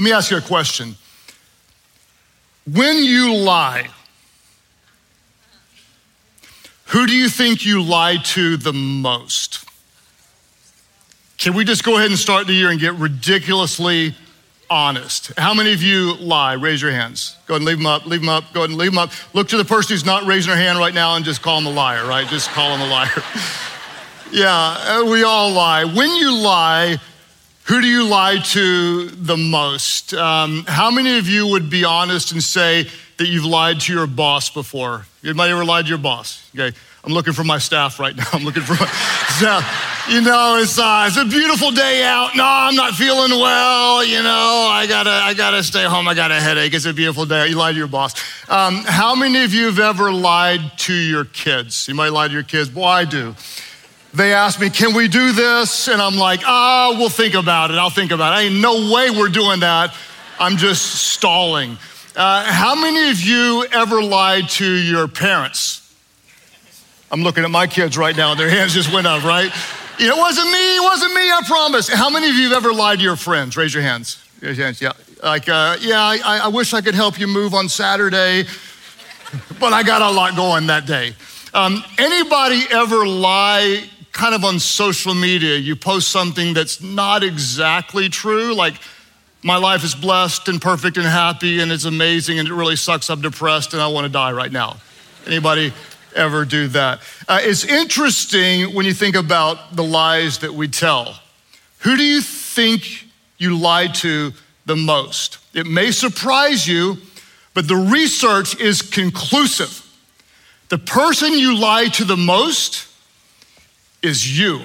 Let me ask you a question. When you lie, who do you think you lie to the most? Can we just go ahead and start the year and get ridiculously honest? How many of you lie? Raise your hands. Go ahead and leave them up, leave them up, go ahead and leave them up. Look to the person who's not raising their hand right now and just call them a liar, right? Just call them a liar. yeah, uh, we all lie. When you lie, who do you lie to the most? Um, how many of you would be honest and say that you've lied to your boss before? Anybody ever lied to your boss? Okay. I'm looking for my staff right now. I'm looking for my staff. You know, it's, uh, it's a beautiful day out. No, I'm not feeling well. You know, I gotta, I gotta stay home. I got a headache. It's a beautiful day. You lied to your boss. Um, how many of you have ever lied to your kids? You might lie to your kids. Boy, I do. They ask me, can we do this? And I'm like, ah, we'll think about it. I'll think about it. Ain't no way we're doing that. I'm just stalling. Uh, how many of you ever lied to your parents? I'm looking at my kids right now, their hands just went up, right? It wasn't me, it wasn't me, I promise. How many of you have ever lied to your friends? Raise your hands. Raise your hands, yeah. Like, uh, yeah, I, I wish I could help you move on Saturday, but I got a lot going that day. Um, anybody ever lie kind of on social media? You post something that's not exactly true, like, my life is blessed and perfect and happy and it's amazing and it really sucks. I'm depressed and I want to die right now. Anybody ever do that. Uh, it's interesting when you think about the lies that we tell. Who do you think you lie to the most? It may surprise you, but the research is conclusive. The person you lie to the most is you.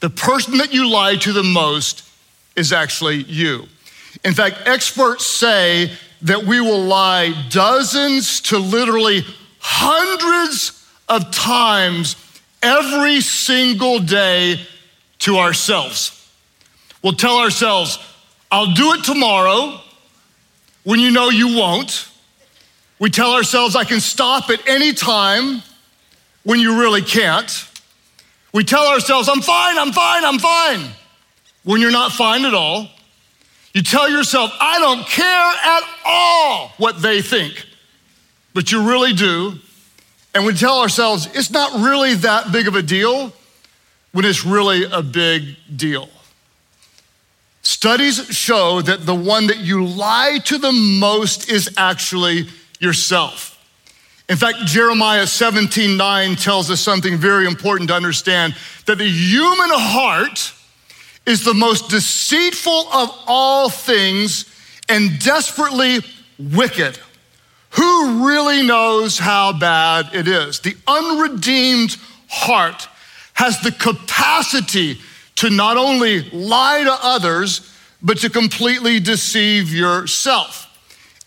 The person that you lie to the most is actually you. In fact, experts say that we will lie dozens to literally hundreds of times every single day to ourselves. We'll tell ourselves, I'll do it tomorrow when you know you won't. We tell ourselves, I can stop at any time when you really can't. We tell ourselves, I'm fine, I'm fine, I'm fine, when you're not fine at all. You tell yourself, I don't care at all what they think, but you really do. And we tell ourselves, it's not really that big of a deal when it's really a big deal. Studies show that the one that you lie to the most is actually yourself. In fact, Jeremiah 17 9 tells us something very important to understand that the human heart is the most deceitful of all things and desperately wicked. Who really knows how bad it is? The unredeemed heart has the capacity to not only lie to others, but to completely deceive yourself.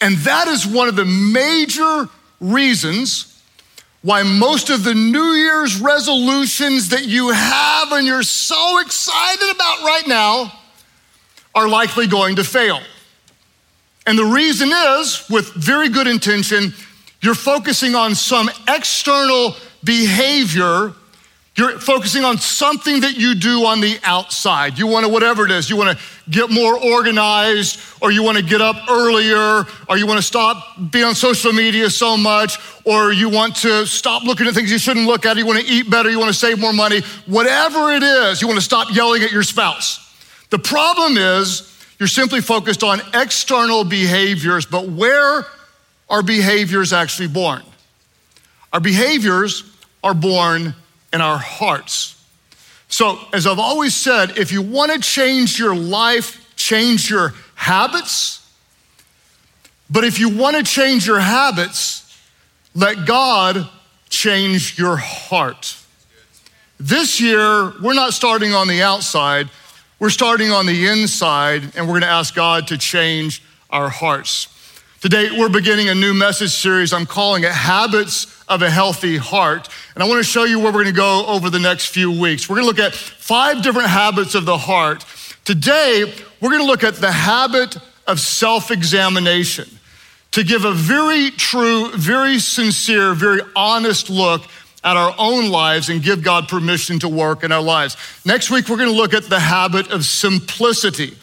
And that is one of the major reasons why most of the New Year's resolutions that you have and you're so excited about right now are likely going to fail. And the reason is, with very good intention, you're focusing on some external behavior you're focusing on something that you do on the outside. You want to, whatever it is, you want to get more organized, or you want to get up earlier, or you want to stop being on social media so much, or you want to stop looking at things you shouldn't look at, you want to eat better, you want to save more money, whatever it is, you want to stop yelling at your spouse. The problem is you're simply focused on external behaviors, but where are behaviors actually born? Our behaviors are born in our hearts. So, as I've always said, if you want to change your life, change your habits. But if you want to change your habits, let God change your heart. This year, we're not starting on the outside, we're starting on the inside, and we're going to ask God to change our hearts. Today, we're beginning a new message series. I'm calling it Habits of a Healthy Heart. And I want to show you where we're going to go over the next few weeks. We're going to look at five different habits of the heart. Today, we're going to look at the habit of self examination to give a very true, very sincere, very honest look at our own lives and give God permission to work in our lives. Next week, we're going to look at the habit of simplicity.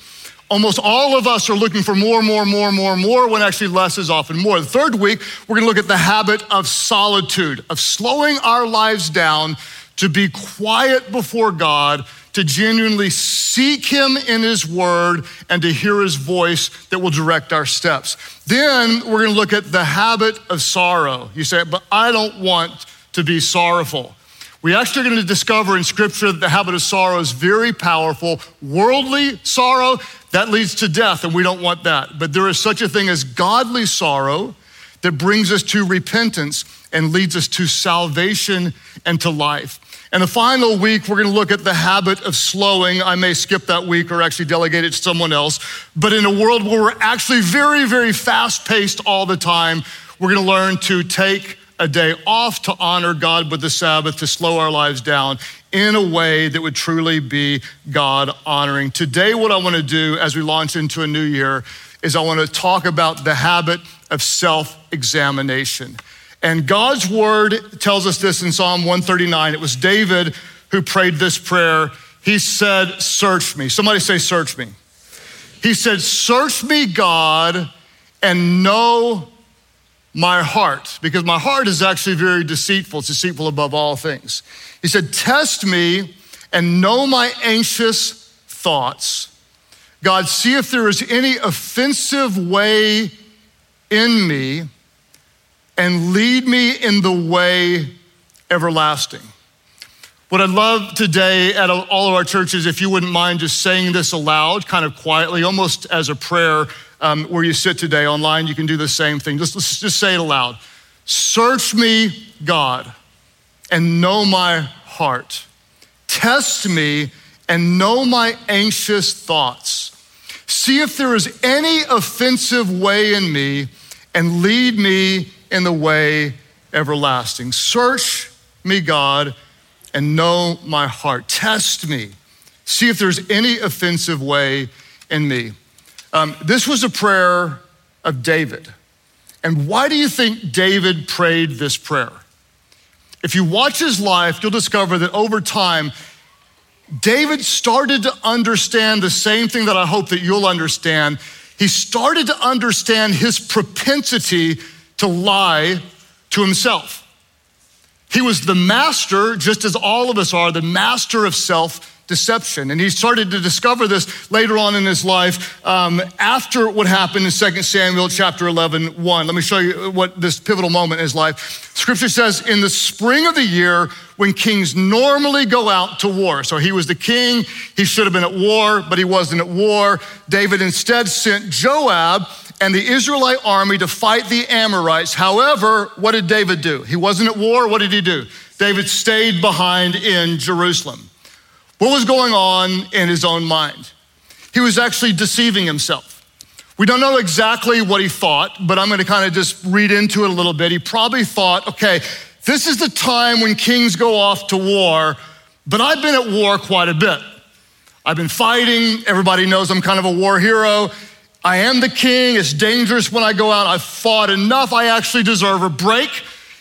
Almost all of us are looking for more, more, more, more, more, when actually less is often more. The third week, we're gonna look at the habit of solitude, of slowing our lives down to be quiet before God, to genuinely seek Him in His Word, and to hear His voice that will direct our steps. Then we're gonna look at the habit of sorrow. You say, but I don't want to be sorrowful. We actually are going to discover in Scripture that the habit of sorrow is very powerful. Worldly sorrow, that leads to death, and we don't want that. But there is such a thing as godly sorrow that brings us to repentance and leads us to salvation and to life. And the final week, we're going to look at the habit of slowing. I may skip that week or actually delegate it to someone else. But in a world where we're actually very, very fast paced all the time, we're going to learn to take a day off to honor God with the Sabbath, to slow our lives down in a way that would truly be God honoring. Today, what I want to do as we launch into a new year is I want to talk about the habit of self examination. And God's word tells us this in Psalm 139. It was David who prayed this prayer. He said, Search me. Somebody say, Search me. He said, Search me, God, and know my heart, because my heart is actually very deceitful. It's deceitful above all things. He said, Test me and know my anxious thoughts. God, see if there is any offensive way in me and lead me in the way everlasting. What I'd love today at all of our churches, if you wouldn't mind just saying this aloud, kind of quietly, almost as a prayer um, where you sit today online, you can do the same thing. Just, let's just say it aloud. Search me, God, and know my heart. Test me and know my anxious thoughts. See if there is any offensive way in me and lead me in the way everlasting. Search me, God, and know my heart. Test me. See if there's any offensive way in me. Um, this was a prayer of David. And why do you think David prayed this prayer? If you watch his life, you'll discover that over time, David started to understand the same thing that I hope that you'll understand. He started to understand his propensity to lie to himself. He was the master, just as all of us are, the master of self deception. And he started to discover this later on in his life um, after what happened in 2 Samuel chapter 11, 1. Let me show you what this pivotal moment in his life. Scripture says, in the spring of the year, when kings normally go out to war. So he was the king, he should have been at war, but he wasn't at war. David instead sent Joab and the Israelite army to fight the Ammonites. However, what did David do? He wasn't at war. What did he do? David stayed behind in Jerusalem. What was going on in his own mind? He was actually deceiving himself. We don't know exactly what he thought, but I'm going to kind of just read into it a little bit. He probably thought, okay, this is the time when kings go off to war, but I've been at war quite a bit. I've been fighting. Everybody knows I'm kind of a war hero. I am the king. It's dangerous when I go out. I've fought enough. I actually deserve a break.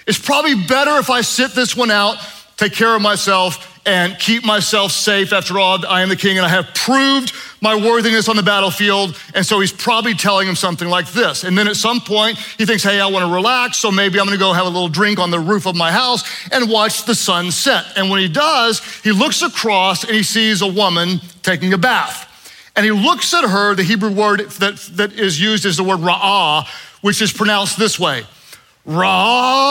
It's probably better if I sit this one out, take care of myself, and keep myself safe. After all, I am the king and I have proved my worthiness on the battlefield. And so he's probably telling him something like this. And then at some point, he thinks, hey, I want to relax. So maybe I'm going to go have a little drink on the roof of my house and watch the sun set. And when he does, he looks across and he sees a woman taking a bath. And he looks at her, the Hebrew word that, that is used is the word ra'ah, which is pronounced this way. Ra.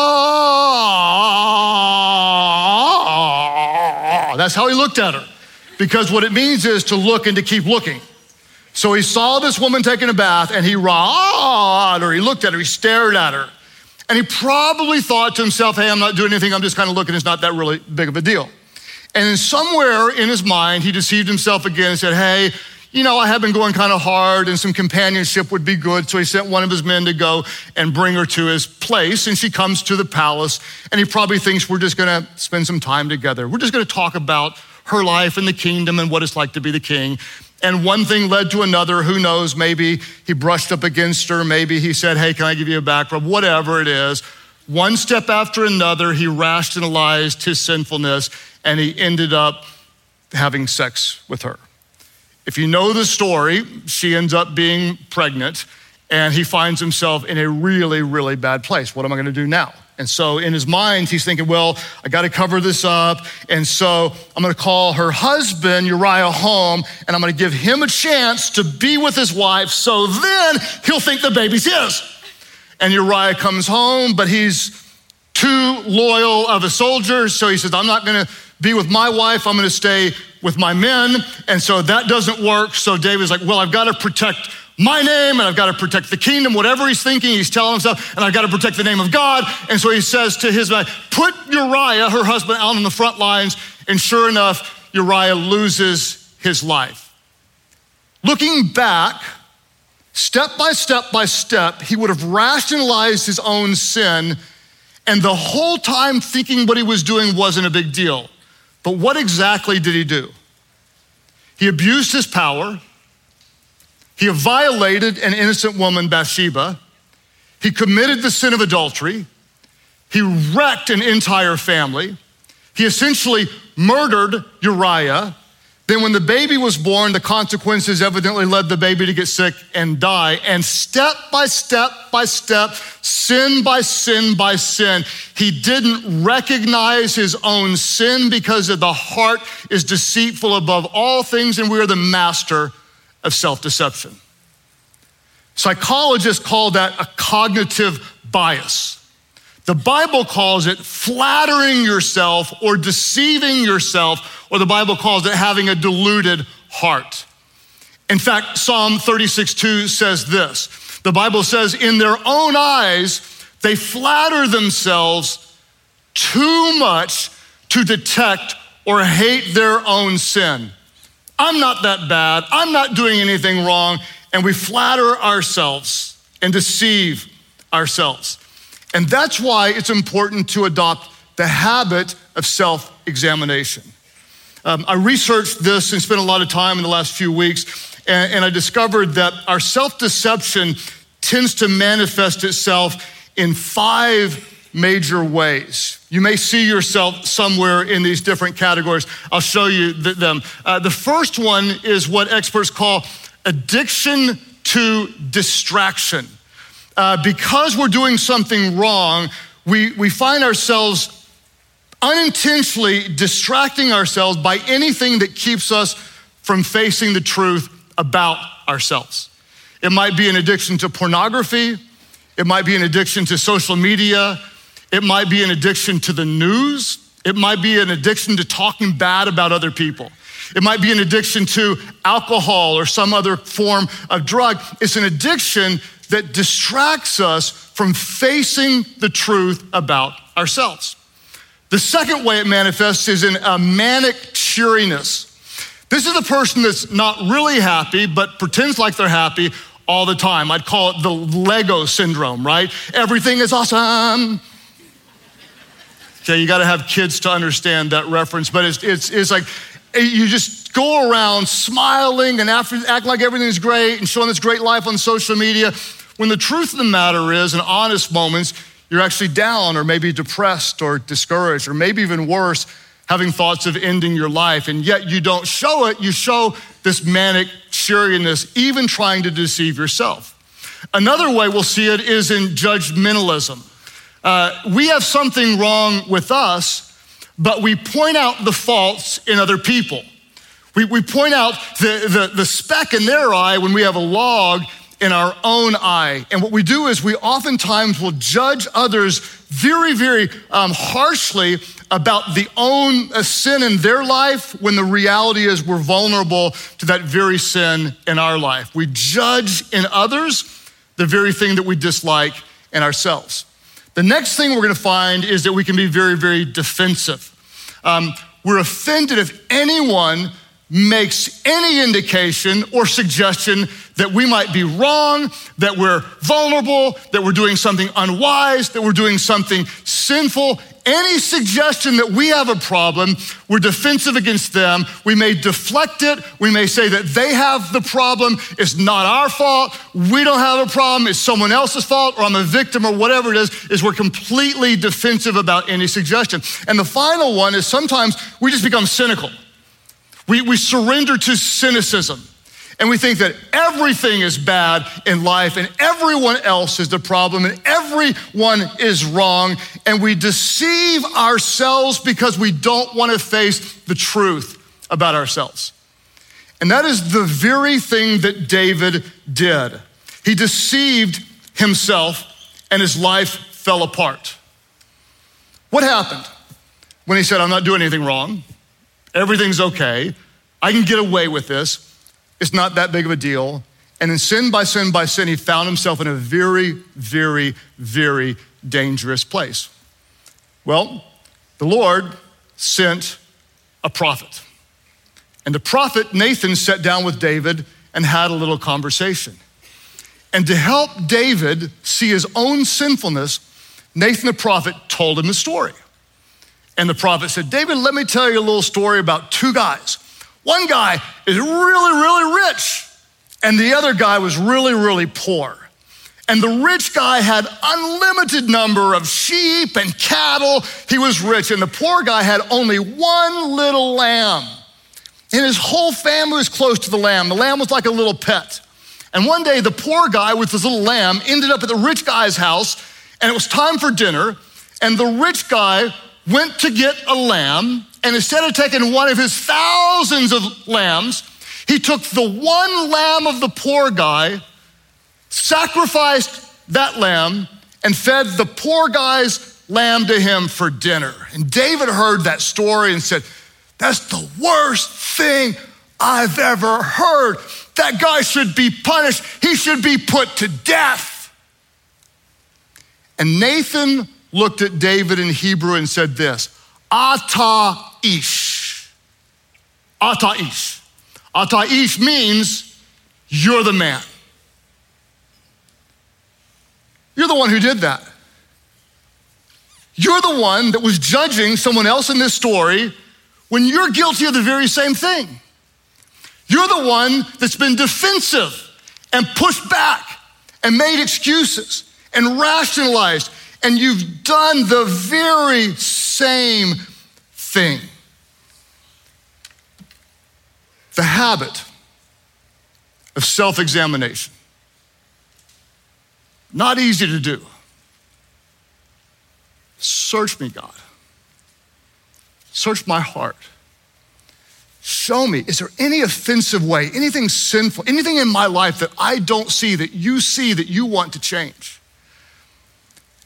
That's how he looked at her. Because what it means is to look and to keep looking. So he saw this woman taking a bath and he ra her. He looked at her, he stared at her. And he probably thought to himself, hey, I'm not doing anything, I'm just kind of looking, it's not that really big of a deal. And then somewhere in his mind, he deceived himself again and said, hey, you know, I have been going kind of hard and some companionship would be good. So he sent one of his men to go and bring her to his place. And she comes to the palace and he probably thinks we're just going to spend some time together. We're just going to talk about her life in the kingdom and what it's like to be the king. And one thing led to another. Who knows? Maybe he brushed up against her. Maybe he said, Hey, can I give you a back rub? Whatever it is. One step after another, he rationalized his sinfulness and he ended up having sex with her. If you know the story, she ends up being pregnant and he finds himself in a really, really bad place. What am I going to do now? And so in his mind, he's thinking, well, I got to cover this up. And so I'm going to call her husband, Uriah, home, and I'm going to give him a chance to be with his wife. So then he'll think the baby's his. And Uriah comes home, but he's too loyal of a soldier. So he says, I'm not going to be with my wife. I'm going to stay with my men. And so that doesn't work. So David's like, well, I've got to protect my name and I've got to protect the kingdom, whatever he's thinking, he's telling himself, and I've got to protect the name of God. And so he says to his wife, put Uriah, her husband, out on the front lines. And sure enough, Uriah loses his life. Looking back, step by step by step, he would have rationalized his own sin, and the whole time thinking what he was doing wasn't a big deal. But what exactly did he do? He abused his power. He violated an innocent woman, Bathsheba. He committed the sin of adultery. He wrecked an entire family. He essentially murdered Uriah. Then, when the baby was born, the consequences evidently led the baby to get sick and die. And step by step by step, sin by sin by sin, he didn't recognize his own sin because the heart is deceitful above all things, and we are the master of self deception. Psychologists call that a cognitive bias. The Bible calls it flattering yourself or deceiving yourself, or the Bible calls it having a deluded heart. In fact, Psalm 36 2 says this the Bible says, In their own eyes, they flatter themselves too much to detect or hate their own sin. I'm not that bad. I'm not doing anything wrong. And we flatter ourselves and deceive ourselves. And that's why it's important to adopt the habit of self examination. Um, I researched this and spent a lot of time in the last few weeks, and, and I discovered that our self deception tends to manifest itself in five major ways. You may see yourself somewhere in these different categories. I'll show you them. Uh, the first one is what experts call addiction to distraction. Uh, because we're doing something wrong, we, we find ourselves unintentionally distracting ourselves by anything that keeps us from facing the truth about ourselves. It might be an addiction to pornography, it might be an addiction to social media, it might be an addiction to the news, it might be an addiction to talking bad about other people. It might be an addiction to alcohol or some other form of drug. It's an addiction that distracts us from facing the truth about ourselves. The second way it manifests is in a manic cheeriness. This is a person that's not really happy, but pretends like they're happy all the time. I'd call it the Lego syndrome, right? Everything is awesome. Okay, you got to have kids to understand that reference, but it's, it's, it's like eh, you just go around smiling and acting like everything's great and showing this great life on social media. When the truth of the matter is, in honest moments, you're actually down or maybe depressed or discouraged or maybe even worse, having thoughts of ending your life. And yet you don't show it. You show this manic cheeriness, even trying to deceive yourself. Another way we'll see it is in judgmentalism. Uh, we have something wrong with us, but we point out the faults in other people. We, we point out the, the, the speck in their eye when we have a log in our own eye. And what we do is we oftentimes will judge others very, very um, harshly about the own uh, sin in their life when the reality is we're vulnerable to that very sin in our life. We judge in others the very thing that we dislike in ourselves. The next thing we're to find is that we can be very, very defensive. Um, we're offended if anyone makes any indication or suggestion that we might be wrong, that we're vulnerable, that we're doing something unwise, that we're doing something sinful, any suggestion that we have a problem, we're defensive against them. We may deflect it. We may say that they have the problem. It's not our fault. We don't have a problem. It's someone else's fault, or I'm a victim, or whatever it is, is we're completely defensive about any suggestion. And the final one is sometimes we just become cynical. We, we surrender to cynicism. And we think that everything is bad in life and everyone else is the problem and everyone is wrong. And we deceive ourselves because we don't want to face the truth about ourselves. And that is the very thing that David did. He deceived himself and his life fell apart. What happened when he said, I'm not doing anything wrong? Everything's okay. I can get away with this. It's not that big of a deal. And in sin by sin by sin, he found himself in a very, very, very dangerous place. Well, the Lord sent a prophet. And the prophet Nathan sat down with David and had a little conversation. And to help David see his own sinfulness, Nathan the prophet told him the story. And the prophet said, David, let me tell you a little story about two guys. One guy is really, really rich, and the other guy was really, really poor. And the rich guy had unlimited number of sheep and cattle. He was rich, and the poor guy had only one little lamb. And his whole family was close to the lamb. The lamb was like a little pet. And one day, the poor guy with his little lamb ended up at the rich guy's house, and it was time for dinner. And the rich guy went to get a lamb, and instead of taking one of his thousands of lambs, he took the one lamb of the poor guy, sacrificed that lamb, and fed the poor guy's lamb to him for dinner. And David heard that story and said, That's the worst thing I've ever heard. That guy should be punished, he should be put to death. And Nathan looked at David in Hebrew and said this Ata ish. Ata ish. Ata ish means you're the man. You're the one who did that. You're the one that was judging someone else in this story when you're guilty of the very same thing. You're the one that's been defensive and pushed back and made excuses and rationalized and you've done the very same thing. The habit of self examination. Not easy to do. Search me, God. Search my heart. Show me, is there any offensive way, anything sinful, anything in my life that I don't see that you see that you want to change?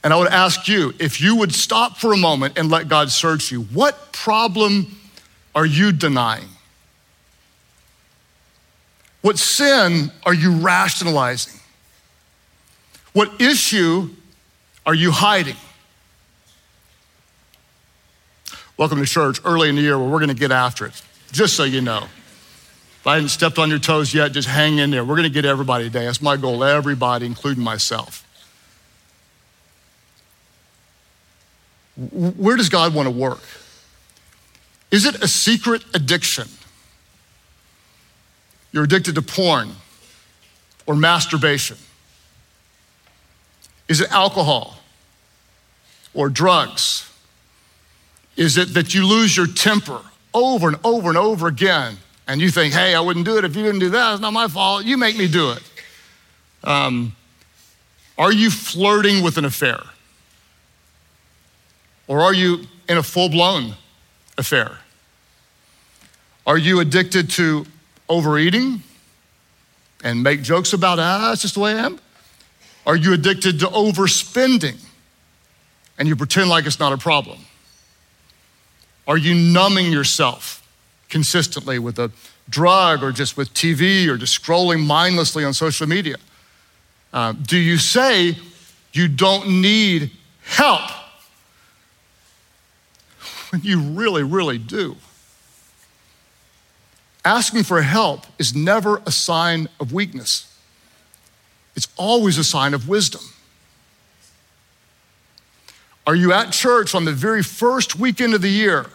And I would ask you if you would stop for a moment and let God search you, what problem are you denying? What sin are you rationalizing? What issue are you hiding? Welcome to church early in the year where we're going to get after it, just so you know. If I hadn't stepped on your toes yet, just hang in there. We're going to get everybody today. That's my goal, everybody, including myself. Where does God want to work? Is it a secret addiction? You're addicted to porn or masturbation? Is it alcohol or drugs? Is it that you lose your temper over and over and over again and you think, hey, I wouldn't do it if you didn't do that? It's not my fault. You make me do it. Um, are you flirting with an affair? Or are you in a full blown affair? Are you addicted to overeating and make jokes about, ah, it's just the way I am? Are you addicted to overspending and you pretend like it's not a problem? Are you numbing yourself consistently with a drug or just with TV or just scrolling mindlessly on social media? Uh, do you say you don't need help? When you really, really do. Asking for help is never a sign of weakness, it's always a sign of wisdom. Are you at church on the very first weekend of the year?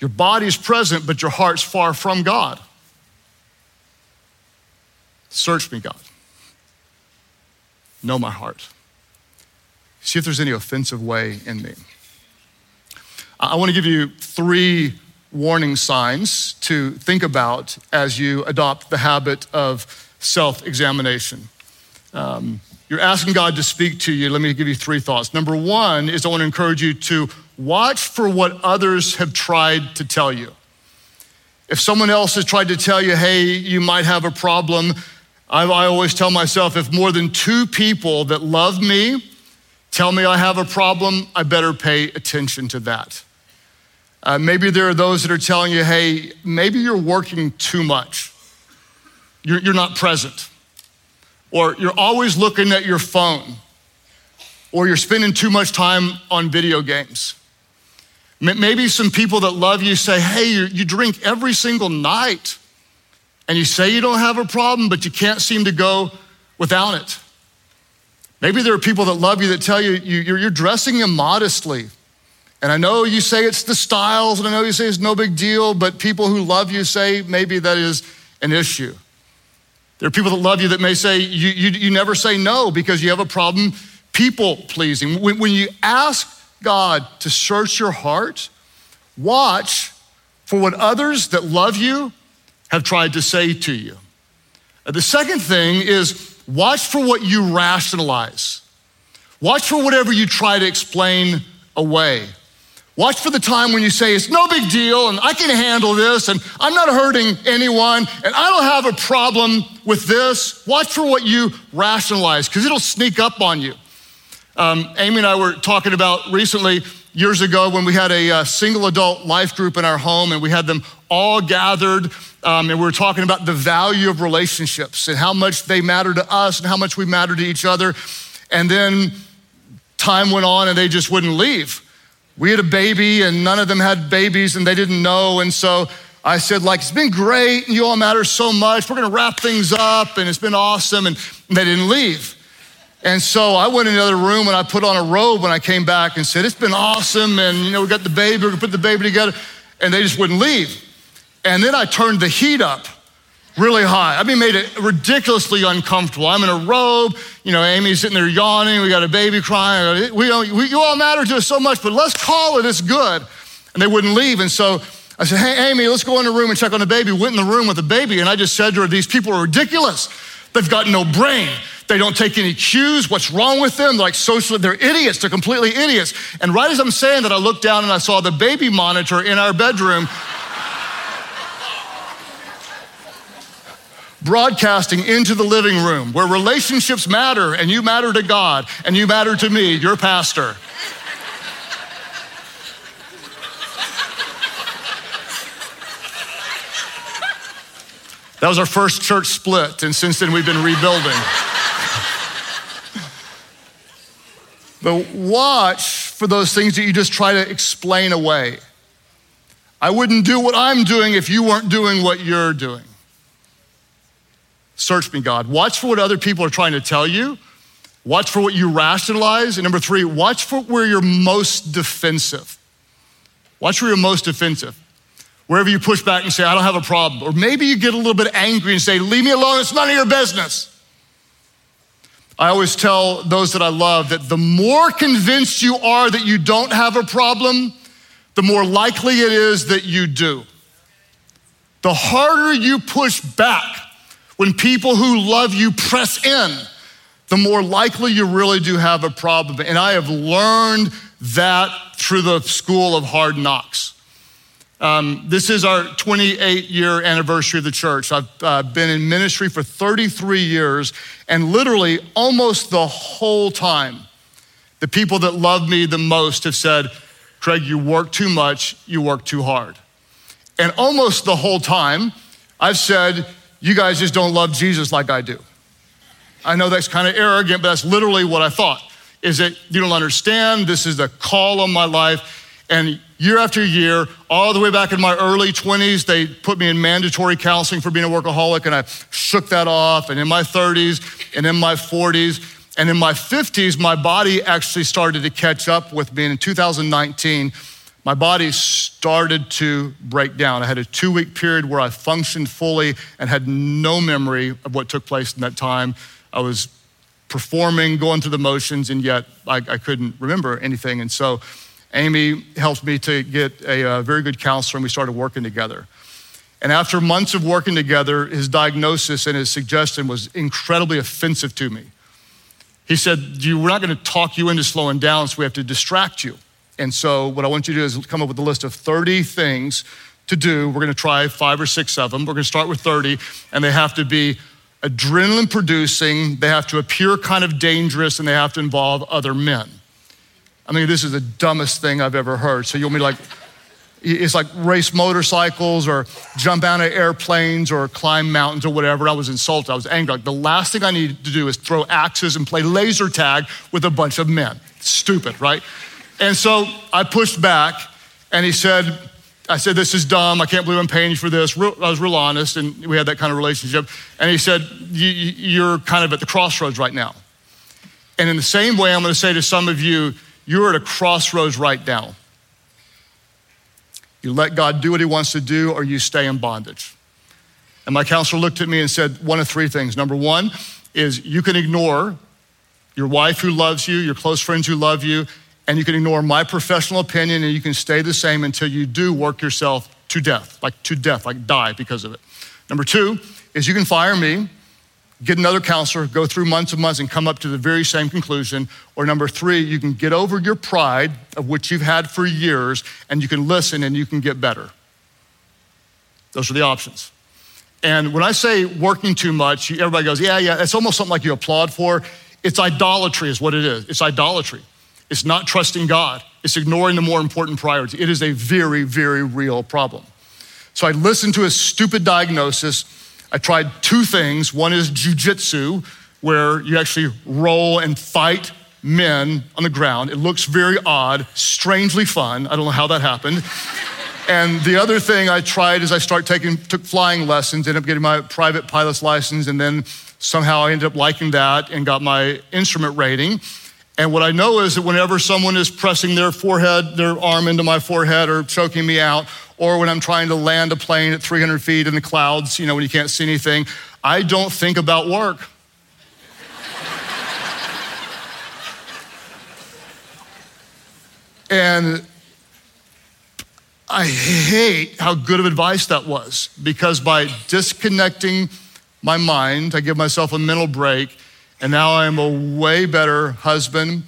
Your body is present, but your heart's far from God. Search me, God. Know my heart. See if there's any offensive way in me. I want to give you three warning signs to think about as you adopt the habit of self examination. Um, you're asking God to speak to you. Let me give you three thoughts. Number one is I want to encourage you to watch for what others have tried to tell you. If someone else has tried to tell you, hey, you might have a problem, I, I always tell myself if more than two people that love me tell me I have a problem, I better pay attention to that. Uh, maybe there are those that are telling you, hey, maybe you're working too much. You're, you're not present. Or you're always looking at your phone. Or you're spending too much time on video games. Maybe some people that love you say, hey, you drink every single night. And you say you don't have a problem, but you can't seem to go without it. Maybe there are people that love you that tell you, you're dressing immodestly and I know you say it's the styles, and I know you say it's no big deal, but people who love you say maybe that is an issue. There are people that love you that may say you, you, you never say no because you have a problem people pleasing. When, when you ask God to search your heart, watch for what others that love you have tried to say to you. The second thing is watch for what you rationalize. Watch for whatever you try to explain away. Watch for the time when you say, it's no big deal and I can handle this and I'm not hurting anyone and I don't have a problem with this. Watch for what you rationalize because it'll sneak up on you. Um, Amy and I were talking about recently, years ago, when we had a, uh, single adult life group in our home and we had them all gathered um, and we were talking about the value of relationships and how much they matter to us and how much we matter to each other. And then time went on and they just wouldn't leave we had a baby and none of them had babies and they didn't know. And so I said, like, it's been great and you all matter so much. We're gonna wrap things up and it's been awesome. And they didn't leave. And so I went in the other room and I put on a robe when I came back and said, it's been awesome. And, you know, we got the baby, we're gonna put the baby together. And they just wouldn't leave. And then I turned the heat up really high. I mean, made it ridiculously uncomfortable. I'm in a robe, you know, Amy's sitting there yawning, we got a baby crying. We, we, you all matter to us so much, but let's call it, it's good. And they wouldn't leave. And so I said, hey, Amy, let's go in the room and check on the baby. Went in the room with the baby, and I just said to her, these people are ridiculous. They've got no brain. They don't take any cues. What's wrong with them? They're like socially, they're idiots. They're completely idiots. And right as I'm saying that, I looked down and I saw the baby monitor in our bedroom broadcasting into the living room where relationships matter and you matter to God and you matter to me, your pastor. That was our first church split, and since then we've been rebuilding. but watch for those things that you just try to explain away. I wouldn't do what I'm doing if you weren't doing what you're doing. Search me, God. Watch for what other people are trying to tell you. Watch for what you rationalize. And number three, watch for where you're most defensive. Watch where you're most defensive. Wherever you push back and say, I don't have a problem. Or maybe you get a little bit angry and say, Leave me alone, it's none of your business. I always tell those that I love that the more convinced you are that you don't have a problem, the more likely it is that you do. The harder you push back, when people who love you press in, the more likely you really do have a problem. And I have learned that through the school of hard knocks. Um, this is our 28 year anniversary of the church. I've uh, been in ministry for 33 years, and literally almost the whole time, the people that love me the most have said, Craig, you work too much, you work too hard. And almost the whole time, I've said, you guys just don't love Jesus like I do. I know that's kind of arrogant, but that's literally what I thought. Is that you don't understand? This is the call on my life. And year after year, all the way back in my early 20s, they put me in mandatory counseling for being a workaholic, and I shook that off. And in my 30s, and in my 40s, and in my 50s, my body actually started to catch up with me. And in 2019, my body started to break down. I had a two week period where I functioned fully and had no memory of what took place in that time. I was performing, going through the motions, and yet I, I couldn't remember anything. And so Amy helped me to get a, a very good counselor, and we started working together. And after months of working together, his diagnosis and his suggestion was incredibly offensive to me. He said, We're not going to talk you into slowing down, so we have to distract you. And so, what I want you to do is come up with a list of 30 things to do. We're going to try five or six of them. We're going to start with 30, and they have to be adrenaline producing, they have to appear kind of dangerous, and they have to involve other men. I mean, this is the dumbest thing I've ever heard. So, you'll be like, it's like race motorcycles or jump out of airplanes or climb mountains or whatever. I was insulted. I was angry. Like the last thing I needed to do is throw axes and play laser tag with a bunch of men. Stupid, right? And so I pushed back and he said, I said, This is dumb. I can't believe I'm paying you for this. I was real honest and we had that kind of relationship. And he said, You're kind of at the crossroads right now. And in the same way, I'm going to say to some of you, you're at a crossroads right now. You let God do what He wants to do, or you stay in bondage. And my counselor looked at me and said one of three things. Number one is you can ignore your wife who loves you, your close friends who love you, and you can ignore my professional opinion and you can stay the same until you do work yourself to death, like to death, like die because of it. Number two is you can fire me get another counselor, go through months and months and come up to the very same conclusion. Or number three, you can get over your pride of which you've had for years and you can listen and you can get better. Those are the options. And when I say working too much, everybody goes, yeah, yeah, it's almost something like you applaud for. It's idolatry, is what it is. It's idolatry. It's not trusting God, it's ignoring the more important priority. It is a very, very real problem. So I listened to a stupid diagnosis I tried two things. One is jujitsu, where you actually roll and fight men on the ground. It looks very odd, strangely fun. I don't know how that happened. and the other thing I tried is I started taking took flying lessons, ended up getting my private pilot's license, and then somehow I ended up liking that and got my instrument rating. And what I know is that whenever someone is pressing their forehead, their arm into my forehead or choking me out, or when I'm trying to land a plane at 300 feet in the clouds, you know, when you can't see anything, I don't think about work. and I hate how good of advice that was because by disconnecting my mind, I give myself a mental break, and now I'm a way better husband,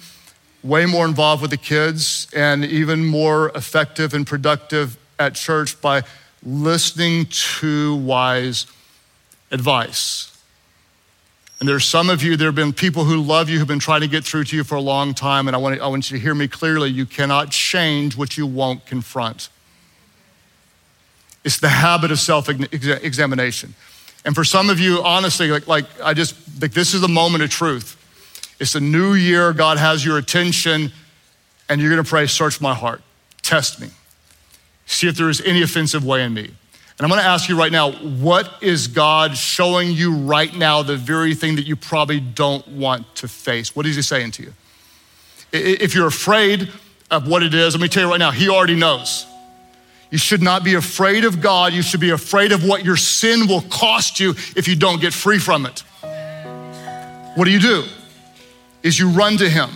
way more involved with the kids, and even more effective and productive at church by listening to wise advice. And there's some of you, there have been people who love you who've been trying to get through to you for a long time, and I want, I want you to hear me clearly. You cannot change what you won't confront. It's the habit of self examination. And for some of you, honestly, like, like I just, like this is the moment of truth. It's a new year, God has your attention, and you're gonna pray, search my heart, test me see if there is any offensive way in me. And I'm gonna ask you right now, what is God showing you right now, the very thing that you probably don't want to face? What is He saying to you? If you're afraid of what it is, let me tell you right now, He already knows. You should not be afraid of God. You should be afraid of what your sin will cost you if you don't get free from it. What do you do? Is you run to Him.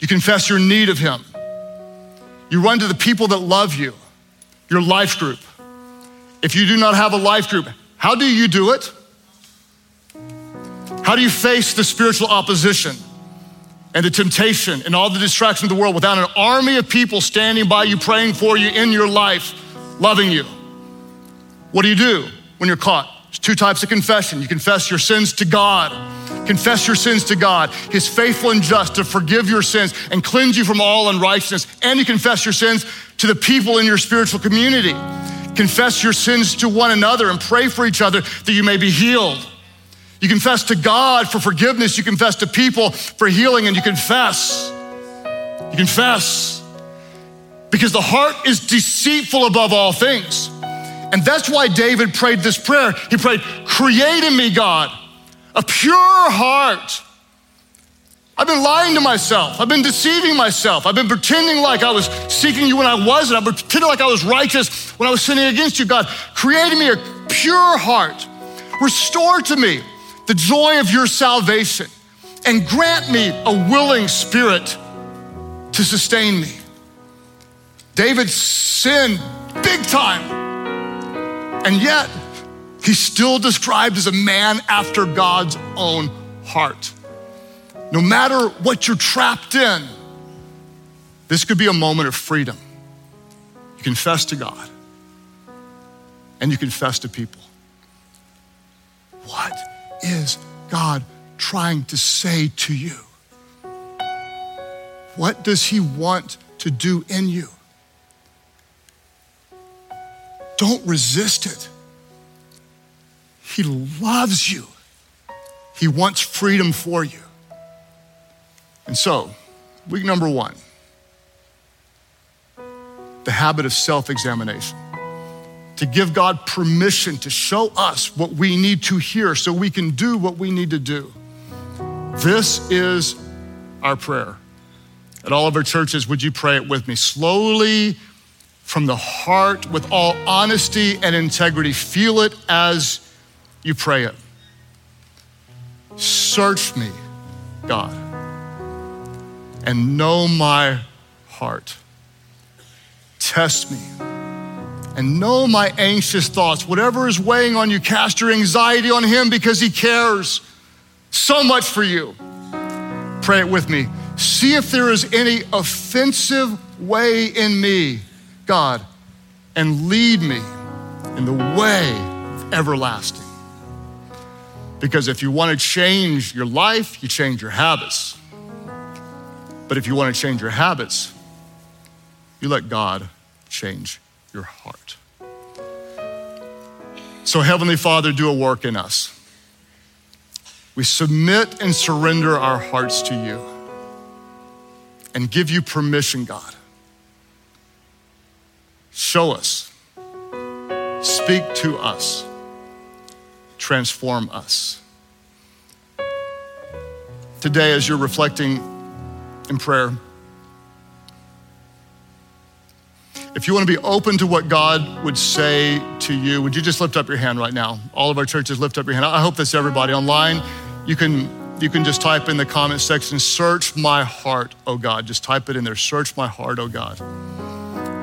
You confess your need of Him. You run to the people that love you, your life group. If you do not have a life group, how do you do it? How do you face the spiritual opposition and the temptation and all the distractions of the world without an army of people standing by you, praying for you in your life, loving you? What do you do when you're caught? There's two types of confession. You confess your sins to God Confess your sins to God. He's faithful and just to forgive your sins and cleanse you from all unrighteousness. And you confess your sins to the people in your spiritual community. Confess your sins to one another and pray for each other that you may be healed. You confess to God for forgiveness. You confess to people for healing, and you confess. You confess. Because the heart is deceitful above all things. And that's why David prayed this prayer. He prayed, Create in me, God a pure heart. I've been lying to myself. I've been deceiving myself. I've been pretending like I was seeking you when I wasn't. I've been pretending like I was righteous when I was sinning against you. God, create in me a pure heart. Restore to me the joy of your salvation and grant me a willing spirit to sustain me. David sinned big time. And yet, he's still described as a man after God's own heart. No matter what you're trapped in, this could be a moment of freedom. You confess to God and you confess to people. What is God trying to say to you? What does He want to do in you? Don't resist it. He loves you, He wants freedom for you. And so, week number one the habit of self examination. To give God permission to show us what we need to hear so we can do what we need to do. This is our prayer. At all of our churches, would you pray it with me? Slowly, from the heart, with all honesty and integrity, feel it as you pray it. Search me, God, and know my heart. Test me and know my anxious thoughts. Whatever is weighing on you, cast your anxiety on Him because He cares so much for you. Pray it with me. See if there is any offensive way in me, God, and lead me in the way of everlasting. Because if you want to change your life, you change your habits. But if you want to change your habits, you let God change your heart. So, Heavenly Father, do a work in us. We submit and surrender our hearts to you and give you permission, God. Show us, speak to us, transform us. Today, as you're reflecting in prayer, If you want to be open to what God would say to you, would you just lift up your hand right now? All of our churches, lift up your hand. I hope that's everybody online. You can you can just type in the comment section, search my heart, oh God. Just type it in there, search my heart, oh God.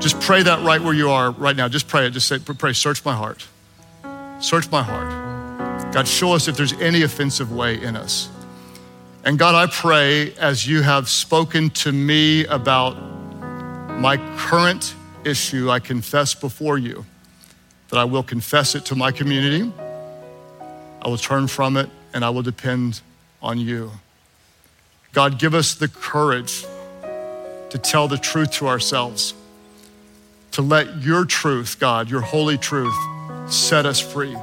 Just pray that right where you are right now. Just pray it. Just say, pray, search my heart. Search my heart. God, show us if there's any offensive way in us. And God, I pray as you have spoken to me about my current issue, I confess before you that I will confess it to my community. I will turn from it and I will depend on you. God, give us the courage to tell the truth to ourselves, to let your truth, God, your holy truth, set us free.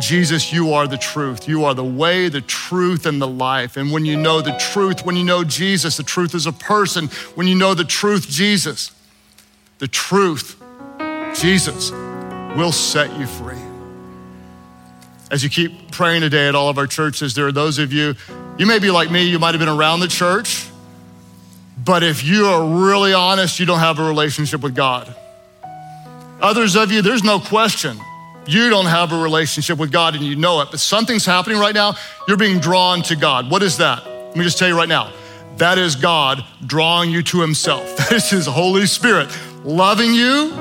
Jesus, you are the truth. You are the way, the truth, and the life. And when you know the truth, when you know Jesus, the truth is a person. When you know the truth, Jesus, the truth, Jesus, will set you free. As you keep praying today at all of our churches, there are those of you, you may be like me, you might have been around the church, but if you are really honest, you don't have a relationship with God. Others of you, there's no question. You don't have a relationship with God and you know it, but something's happening right now. You're being drawn to God. What is that? Let me just tell you right now. That is God drawing you to Himself. That is His Holy Spirit loving you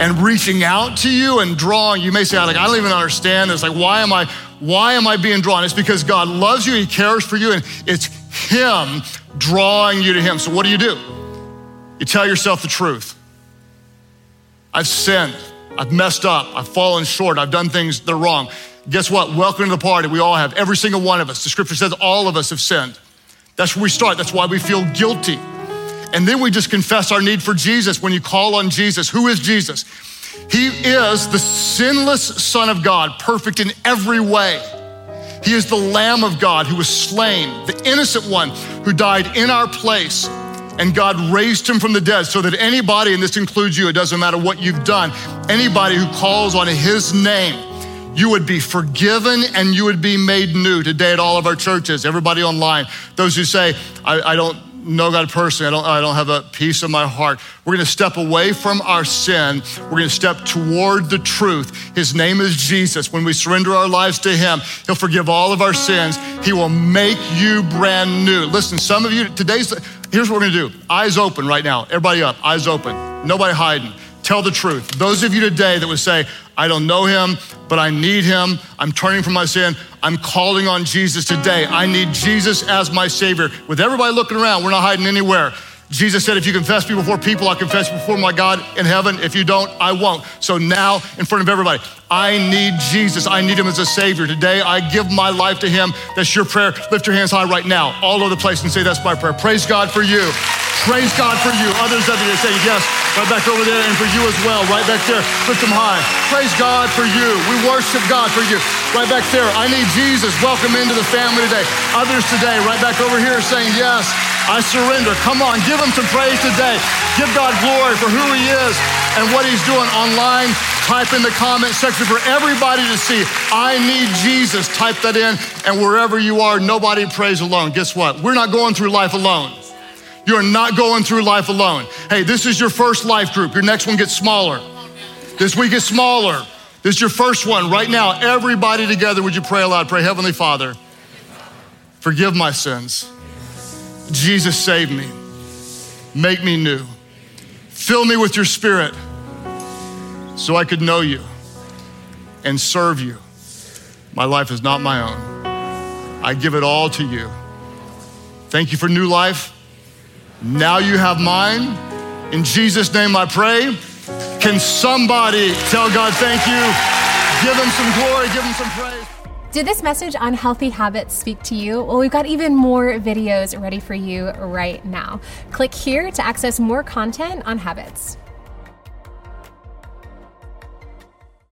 and reaching out to you and drawing. You may say, like, I don't even understand this. Like, why am I, why am I being drawn? It's because God loves you, He cares for you, and it's Him drawing you to Him. So what do you do? You tell yourself the truth. I've sinned. I've messed up. I've fallen short. I've done things that are wrong. Guess what? Welcome to the party. We all have. Every single one of us. The scripture says all of us have sinned. That's where we start. That's why we feel guilty. And then we just confess our need for Jesus when you call on Jesus. Who is Jesus? He is the sinless Son of God, perfect in every way. He is the Lamb of God who was slain, the innocent one who died in our place. And God raised him from the dead so that anybody, and this includes you, it doesn't matter what you've done, anybody who calls on his name, you would be forgiven and you would be made new today at all of our churches, everybody online. Those who say, I, I don't know God personally. I don't, I don't have a peace in my heart. We're going to step away from our sin. We're going to step toward the truth. His name is Jesus. When we surrender our lives to Him, He'll forgive all of our sins. He will make you brand new. Listen, some of you, today's, Here's what we're gonna do eyes open right now. Everybody up, eyes open. Nobody hiding. Tell the truth. Those of you today that would say, I don't know him, but I need him. I'm turning from my sin. I'm calling on Jesus today. I need Jesus as my Savior. With everybody looking around, we're not hiding anywhere. Jesus said, if you confess me before people, I confess before my God in heaven. If you don't, I won't. So now, in front of everybody, I need Jesus. I need him as a Savior. Today, I give my life to him. That's your prayer. Lift your hands high right now, all over the place, and say, That's my prayer. Praise God for you. Praise God for you. Others of you say, Yes, right back over there, and for you as well, right back there. Lift them high. Praise God for you. We worship God for you. Right back there, I need Jesus. Welcome into the family today. Others today, right back over here, saying, Yes. I surrender. Come on, give him some praise today. Give God glory for who he is and what he's doing online. Type in the comment section for everybody to see. I need Jesus. Type that in, and wherever you are, nobody prays alone. Guess what? We're not going through life alone. You're not going through life alone. Hey, this is your first life group. Your next one gets smaller. This week is smaller. This is your first one. Right now, everybody together, would you pray aloud? Pray, Heavenly Father, forgive my sins. Jesus, save me. Make me new. Fill me with your spirit so I could know you and serve you. My life is not my own. I give it all to you. Thank you for new life. Now you have mine. In Jesus' name I pray. Can somebody tell God thank you? Give him some glory, give him some praise. Did this message on healthy habits speak to you? Well, we've got even more videos ready for you right now. Click here to access more content on habits.